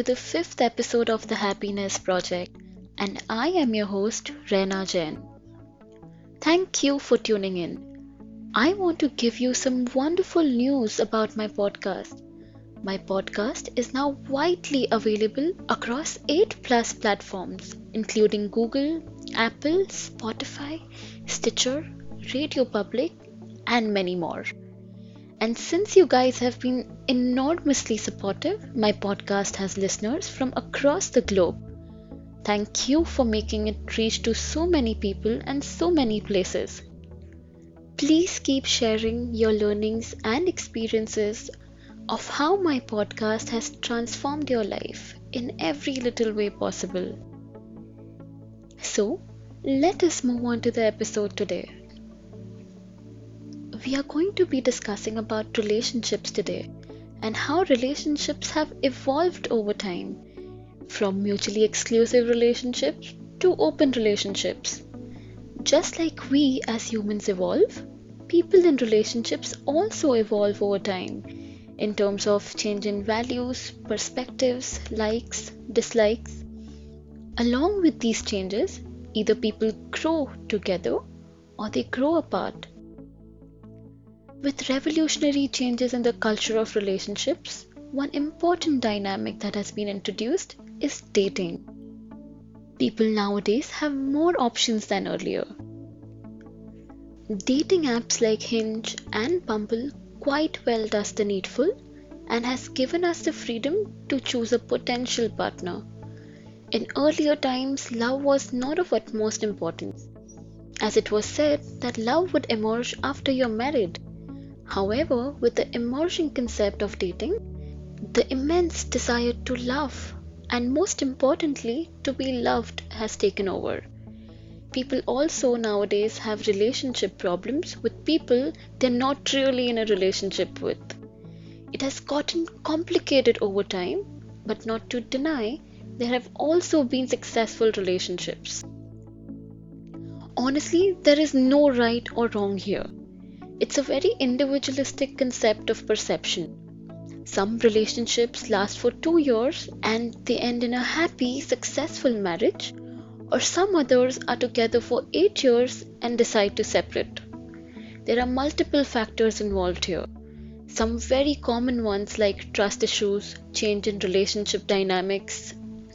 to the fifth episode of the Happiness Project, and I am your host, Rena Jain. Thank you for tuning in. I want to give you some wonderful news about my podcast. My podcast is now widely available across 8 plus platforms, including Google, Apple, Spotify, Stitcher, Radio Public, and many more. And since you guys have been enormously supportive, my podcast has listeners from across the globe. Thank you for making it reach to so many people and so many places. Please keep sharing your learnings and experiences of how my podcast has transformed your life in every little way possible. So, let us move on to the episode today we are going to be discussing about relationships today and how relationships have evolved over time from mutually exclusive relationships to open relationships. Just like we as humans evolve, people in relationships also evolve over time in terms of change in values, perspectives, likes, dislikes. Along with these changes, either people grow together or they grow apart. With revolutionary changes in the culture of relationships, one important dynamic that has been introduced is dating. People nowadays have more options than earlier. Dating apps like Hinge and Bumble quite well does the needful and has given us the freedom to choose a potential partner. In earlier times, love was not of utmost importance, as it was said that love would emerge after you're married. However, with the emerging concept of dating, the immense desire to love and most importantly to be loved has taken over. People also nowadays have relationship problems with people they're not really in a relationship with. It has gotten complicated over time, but not to deny, there have also been successful relationships. Honestly, there is no right or wrong here. It's a very individualistic concept of perception. Some relationships last for two years and they end in a happy, successful marriage, or some others are together for eight years and decide to separate. There are multiple factors involved here. Some very common ones like trust issues, change in relationship dynamics,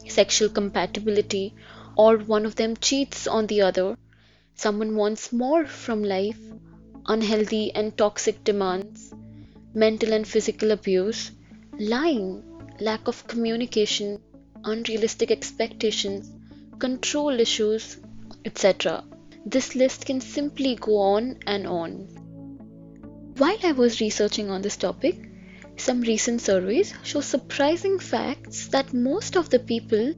sexual compatibility, or one of them cheats on the other. Someone wants more from life, unhealthy and toxic demands, mental and physical abuse, lying, lack of communication, unrealistic expectations, control issues, etc. This list can simply go on and on. While I was researching on this topic, some recent surveys show surprising facts that most of the people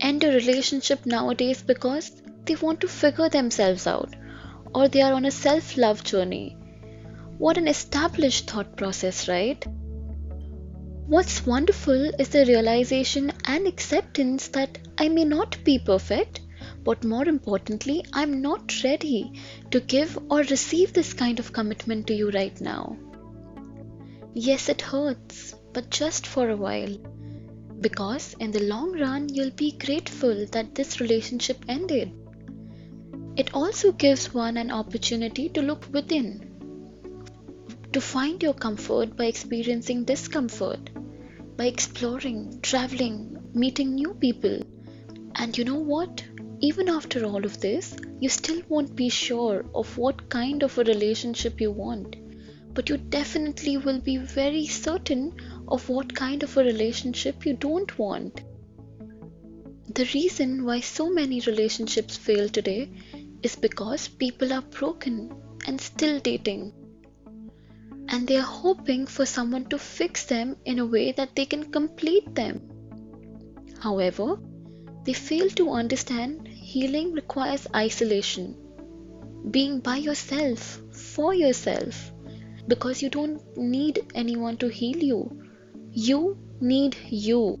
end a relationship nowadays because they want to figure themselves out or they are on a self love journey. What an established thought process, right? What's wonderful is the realization and acceptance that I may not be perfect, but more importantly, I'm not ready to give or receive this kind of commitment to you right now. Yes, it hurts, but just for a while. Because in the long run, you'll be grateful that this relationship ended. It also gives one an opportunity to look within, to find your comfort by experiencing discomfort, by exploring, traveling, meeting new people. And you know what? Even after all of this, you still won't be sure of what kind of a relationship you want. But you definitely will be very certain of what kind of a relationship you don't want. The reason why so many relationships fail today is because people are broken and still dating. And they are hoping for someone to fix them in a way that they can complete them. However, they fail to understand healing requires isolation, being by yourself, for yourself, because you don't need anyone to heal you. You need you.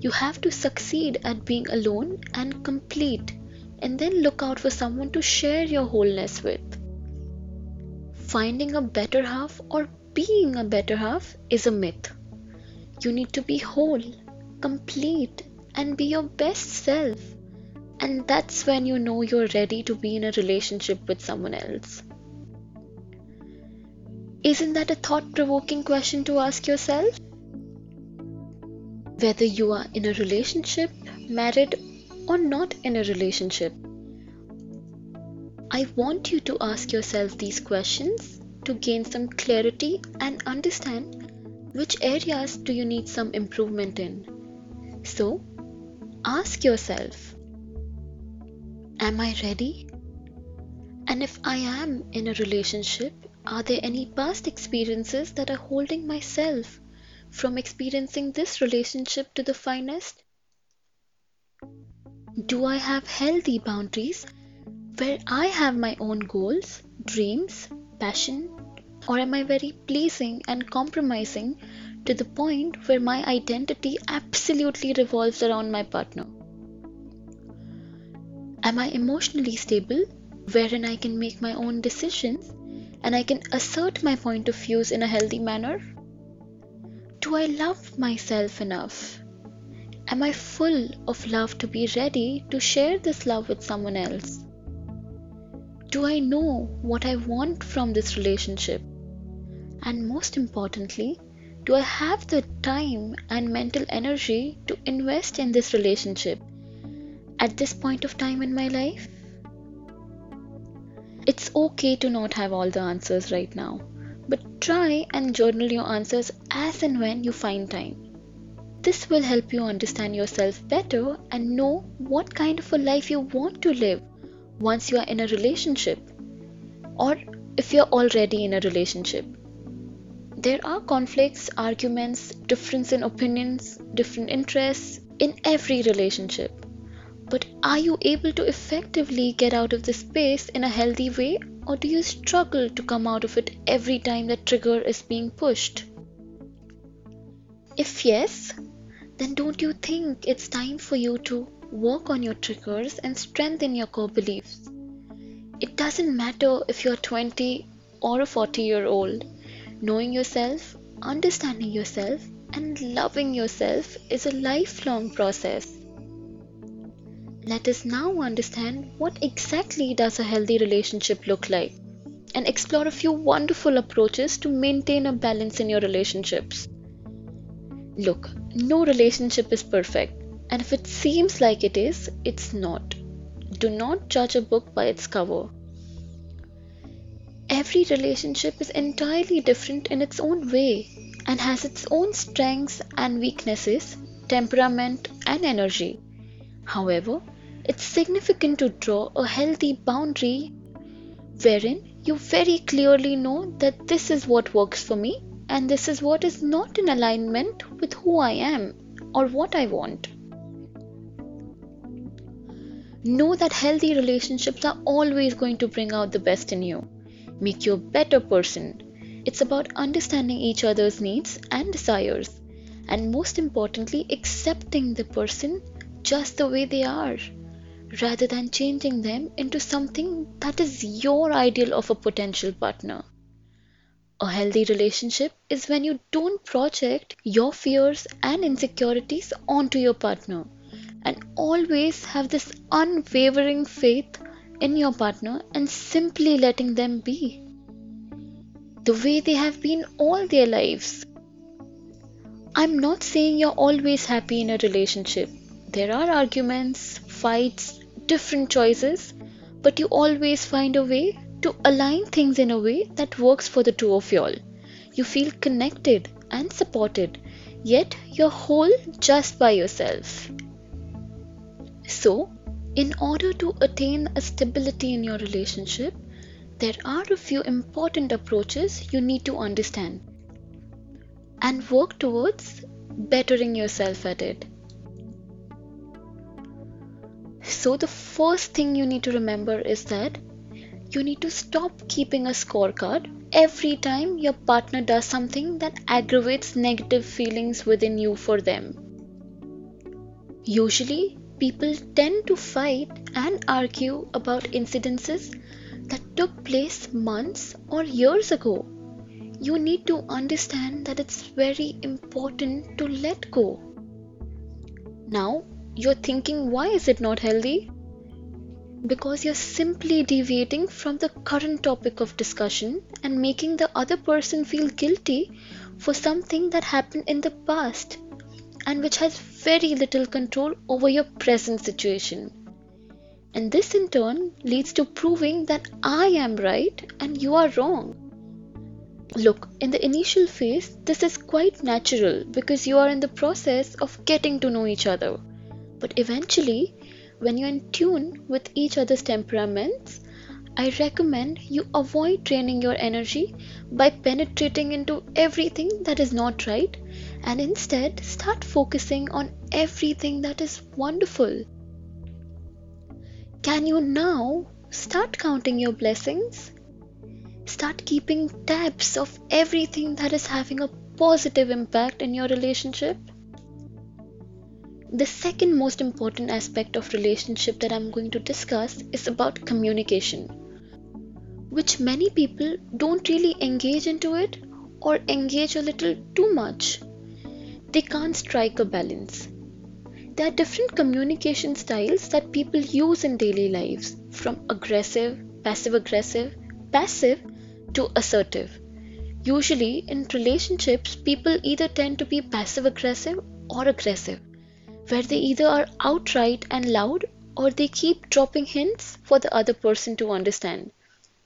You have to succeed at being alone and complete and then look out for someone to share your wholeness with. Finding a better half or being a better half is a myth. You need to be whole, complete, and be your best self. And that's when you know you're ready to be in a relationship with someone else. Isn't that a thought provoking question to ask yourself? Whether you are in a relationship, married, or not in a relationship, I want you to ask yourself these questions to gain some clarity and understand which areas do you need some improvement in. So, ask yourself Am I ready? And if I am in a relationship, are there any past experiences that are holding myself from experiencing this relationship to the finest? Do I have healthy boundaries where I have my own goals, dreams, passion, or am I very pleasing and compromising to the point where my identity absolutely revolves around my partner? Am I emotionally stable wherein I can make my own decisions and I can assert my point of views in a healthy manner? Do I love myself enough? Am I full of love to be ready to share this love with someone else? Do I know what I want from this relationship? And most importantly, do I have the time and mental energy to invest in this relationship at this point of time in my life? It's okay to not have all the answers right now, but try and journal your answers as and when you find time. This will help you understand yourself better and know what kind of a life you want to live once you are in a relationship or if you're already in a relationship. There are conflicts, arguments, difference in opinions, different interests in every relationship. But are you able to effectively get out of this space in a healthy way, or do you struggle to come out of it every time the trigger is being pushed? If yes, then don't you think it's time for you to work on your triggers and strengthen your core beliefs? It doesn't matter if you're 20 or a 40 year old. Knowing yourself, understanding yourself, and loving yourself is a lifelong process. Let us now understand what exactly does a healthy relationship look like and explore a few wonderful approaches to maintain a balance in your relationships. Look, no relationship is perfect, and if it seems like it is, it's not. Do not judge a book by its cover. Every relationship is entirely different in its own way and has its own strengths and weaknesses, temperament, and energy. However, it's significant to draw a healthy boundary wherein you very clearly know that this is what works for me and this is what is not in alignment with who I am or what I want. Know that healthy relationships are always going to bring out the best in you, make you a better person. It's about understanding each other's needs and desires, and most importantly, accepting the person just the way they are rather than changing them into something that is your ideal of a potential partner. A healthy relationship is when you don't project your fears and insecurities onto your partner and always have this unwavering faith in your partner and simply letting them be the way they have been all their lives. I'm not saying you're always happy in a relationship. There are arguments, fights, different choices, but you always find a way to align things in a way that works for the two of y'all. You feel connected and supported, yet you're whole just by yourself. So, in order to attain a stability in your relationship, there are a few important approaches you need to understand and work towards bettering yourself at it. So, the first thing you need to remember is that you need to stop keeping a scorecard every time your partner does something that aggravates negative feelings within you for them. Usually, people tend to fight and argue about incidences that took place months or years ago. You need to understand that it's very important to let go Now you're thinking, why is it not healthy? Because you're simply deviating from the current topic of discussion and making the other person feel guilty for something that happened in the past and which has very little control over your present situation. And this in turn leads to proving that I am right and you are wrong. Look, in the initial phase, this is quite natural because you are in the process of getting to know each other. But eventually, when you're in tune with each other's temperaments, I recommend you avoid draining your energy by penetrating into everything that is not right and instead start focusing on everything that is wonderful. Can you now start counting your blessings? Start keeping tabs of everything that is having a positive impact in your relationship. The second most important aspect of relationship that I'm going to discuss is about communication, which many people don't really engage into it or engage a little too much. They can't strike a balance. There are different communication styles that people use in daily lives, from aggressive, passive aggressive, passive, to assertive. Usually, in relationships, people either tend to be passive aggressive or aggressive, where they either are outright and loud or they keep dropping hints for the other person to understand.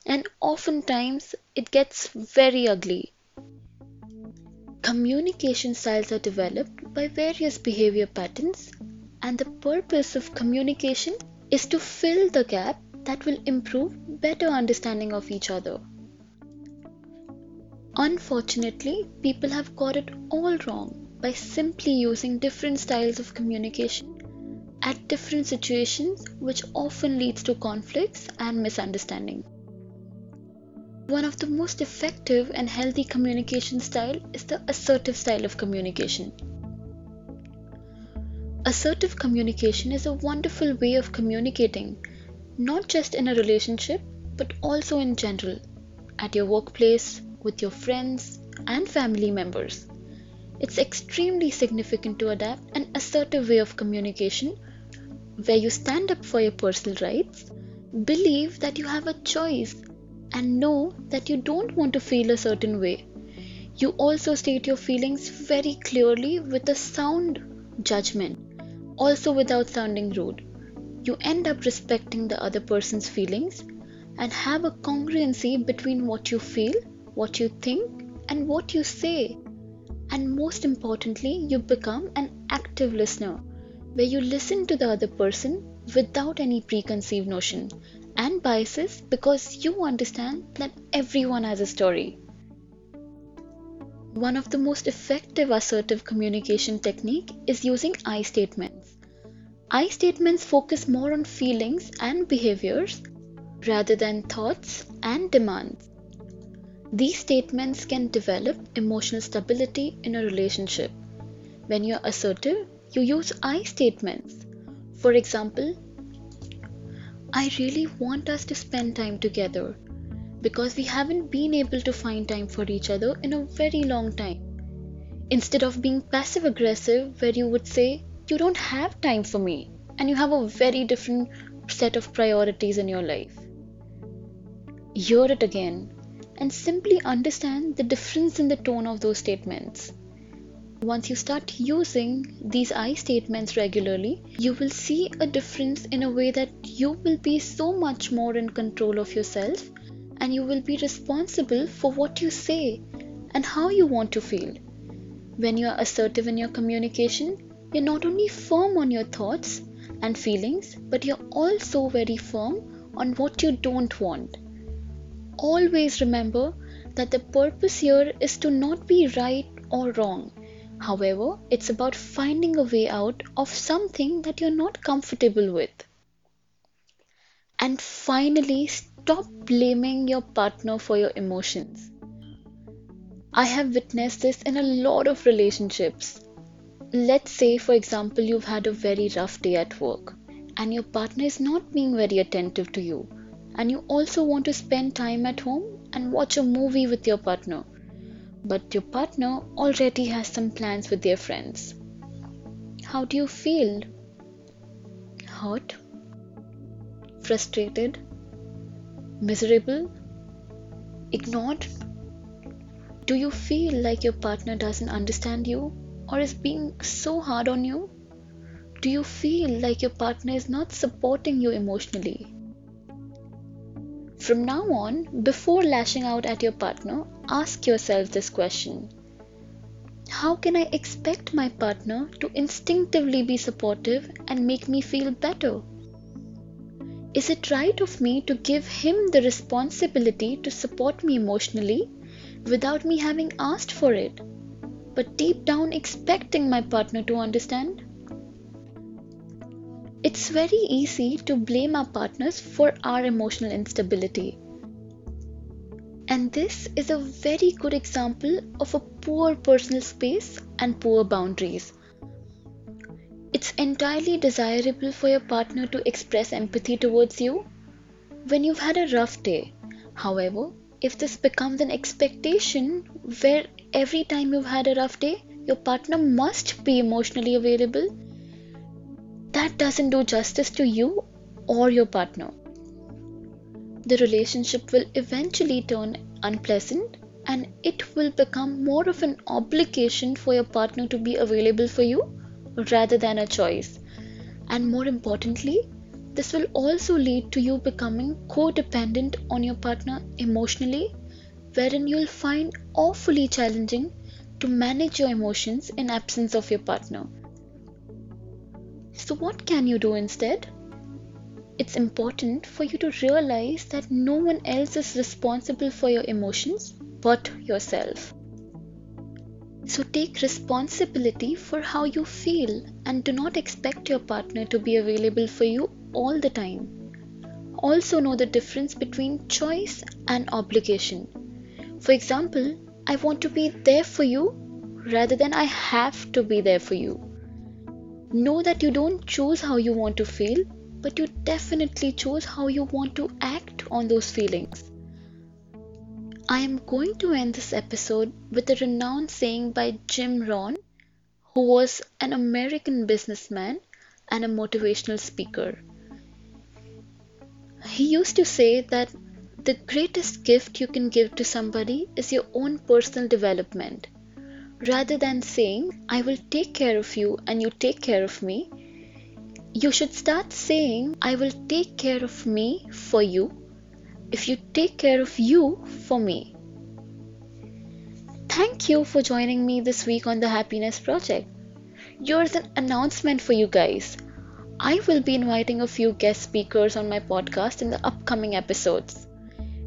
And oftentimes, it gets very ugly. Communication styles are developed by various behavior patterns, and the purpose of communication is to fill the gap that will improve better understanding of each other. Unfortunately, people have got it all wrong by simply using different styles of communication at different situations, which often leads to conflicts and misunderstanding. One of the most effective and healthy communication style is the assertive style of communication. Assertive communication is a wonderful way of communicating, not just in a relationship, but also in general, at your workplace, with your friends and family members. It's extremely significant to adapt an assertive way of communication where you stand up for your personal rights, believe that you have a choice, and know that you don't want to feel a certain way. You also state your feelings very clearly with a sound judgment, also without sounding rude. You end up respecting the other person's feelings and have a congruency between what you feel what you think, and what you say. And most importantly, you become an active listener where you listen to the other person without any preconceived notion and biases because you understand that everyone has a story. One of the most effective assertive communication technique is using I statements. I statements focus more on feelings and behaviors rather than thoughts and demands. These statements can develop emotional stability in a relationship. When you're assertive, you use I statements. For example, I really want us to spend time together because we haven't been able to find time for each other in a very long time. Instead of being passive aggressive, where you would say, You don't have time for me, and you have a very different set of priorities in your life. Hear it again and simply understand the difference in the tone of those statements. Once you start using these I statements regularly, you will see a difference in a way that you will be so much more in control of yourself and you will be responsible for what you say and how you want to feel. When you are assertive in your communication, you're not only firm on your thoughts and feelings, but you're also very firm on what you don't want always remember that the purpose here is to not be right or wrong. However, it's about finding a way out of something that you're not comfortable with. And finally, stop blaming your partner for your emotions. I have witnessed this in a lot of relationships. Let's say, for example, you've had a very rough day at work and your partner is not being very attentive to you and you also want to spend time at home and watch a movie with your partner, but your partner already has some plans with their friends. How do you feel? Hurt? Frustrated? Miserable? Ignored? Do you feel like your partner doesn't understand you or is being so hard on you? Do you feel like your partner is not supporting you emotionally? From now on, before lashing out at your partner, ask yourself this question How can I expect my partner to instinctively be supportive and make me feel better? Is it right of me to give him the responsibility to support me emotionally without me having asked for it, but deep down expecting my partner to understand? It's very easy to blame our partners for our emotional instability. And this is a very good example of a poor personal space and poor boundaries. It's entirely desirable for your partner to express empathy towards you when you've had a rough day. However, if this becomes an expectation where every time you've had a rough day, your partner must be emotionally available, that doesn't do justice to you or your partner. The relationship will eventually turn unpleasant and it will become more of an obligation for your partner to be available for you rather than a choice. And more importantly, this will also lead to you becoming codependent on your partner emotionally, wherein you'll find awfully challenging to manage your emotions in absence of your partner. So, what can you do instead? It's important for you to realize that no one else is responsible for your emotions but yourself. So, take responsibility for how you feel and do not expect your partner to be available for you all the time. Also, know the difference between choice and obligation. For example, I want to be there for you rather than I have to be there for you. Know that you don't choose how you want to feel, but you definitely choose how you want to act on those feelings. I am going to end this episode with a renowned saying by Jim Rohn, who was an American businessman and a motivational speaker. He used to say that the greatest gift you can give to somebody is your own personal development. Rather than saying, I will take care of you and you take care of me, you should start saying, I will take care of me for you if you take care of you for me. Thank you for joining me this week on the Happiness Project. Here's an announcement for you guys. I will be inviting a few guest speakers on my podcast in the upcoming episodes.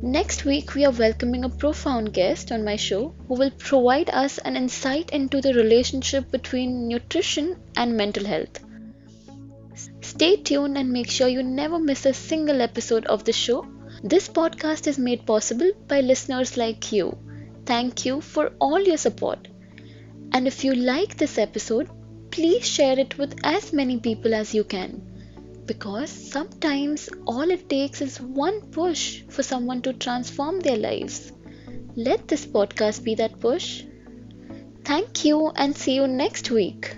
Next week, we are welcoming a profound guest on my show who will provide us an insight into the relationship between nutrition and mental health. Stay tuned and make sure you never miss a single episode of the show. This podcast is made possible by listeners like you. Thank you for all your support. And if you like this episode, please share it with as many people as you can because sometimes all it takes is one push for someone to transform their lives. Let this podcast be that push. Thank you and see you next week.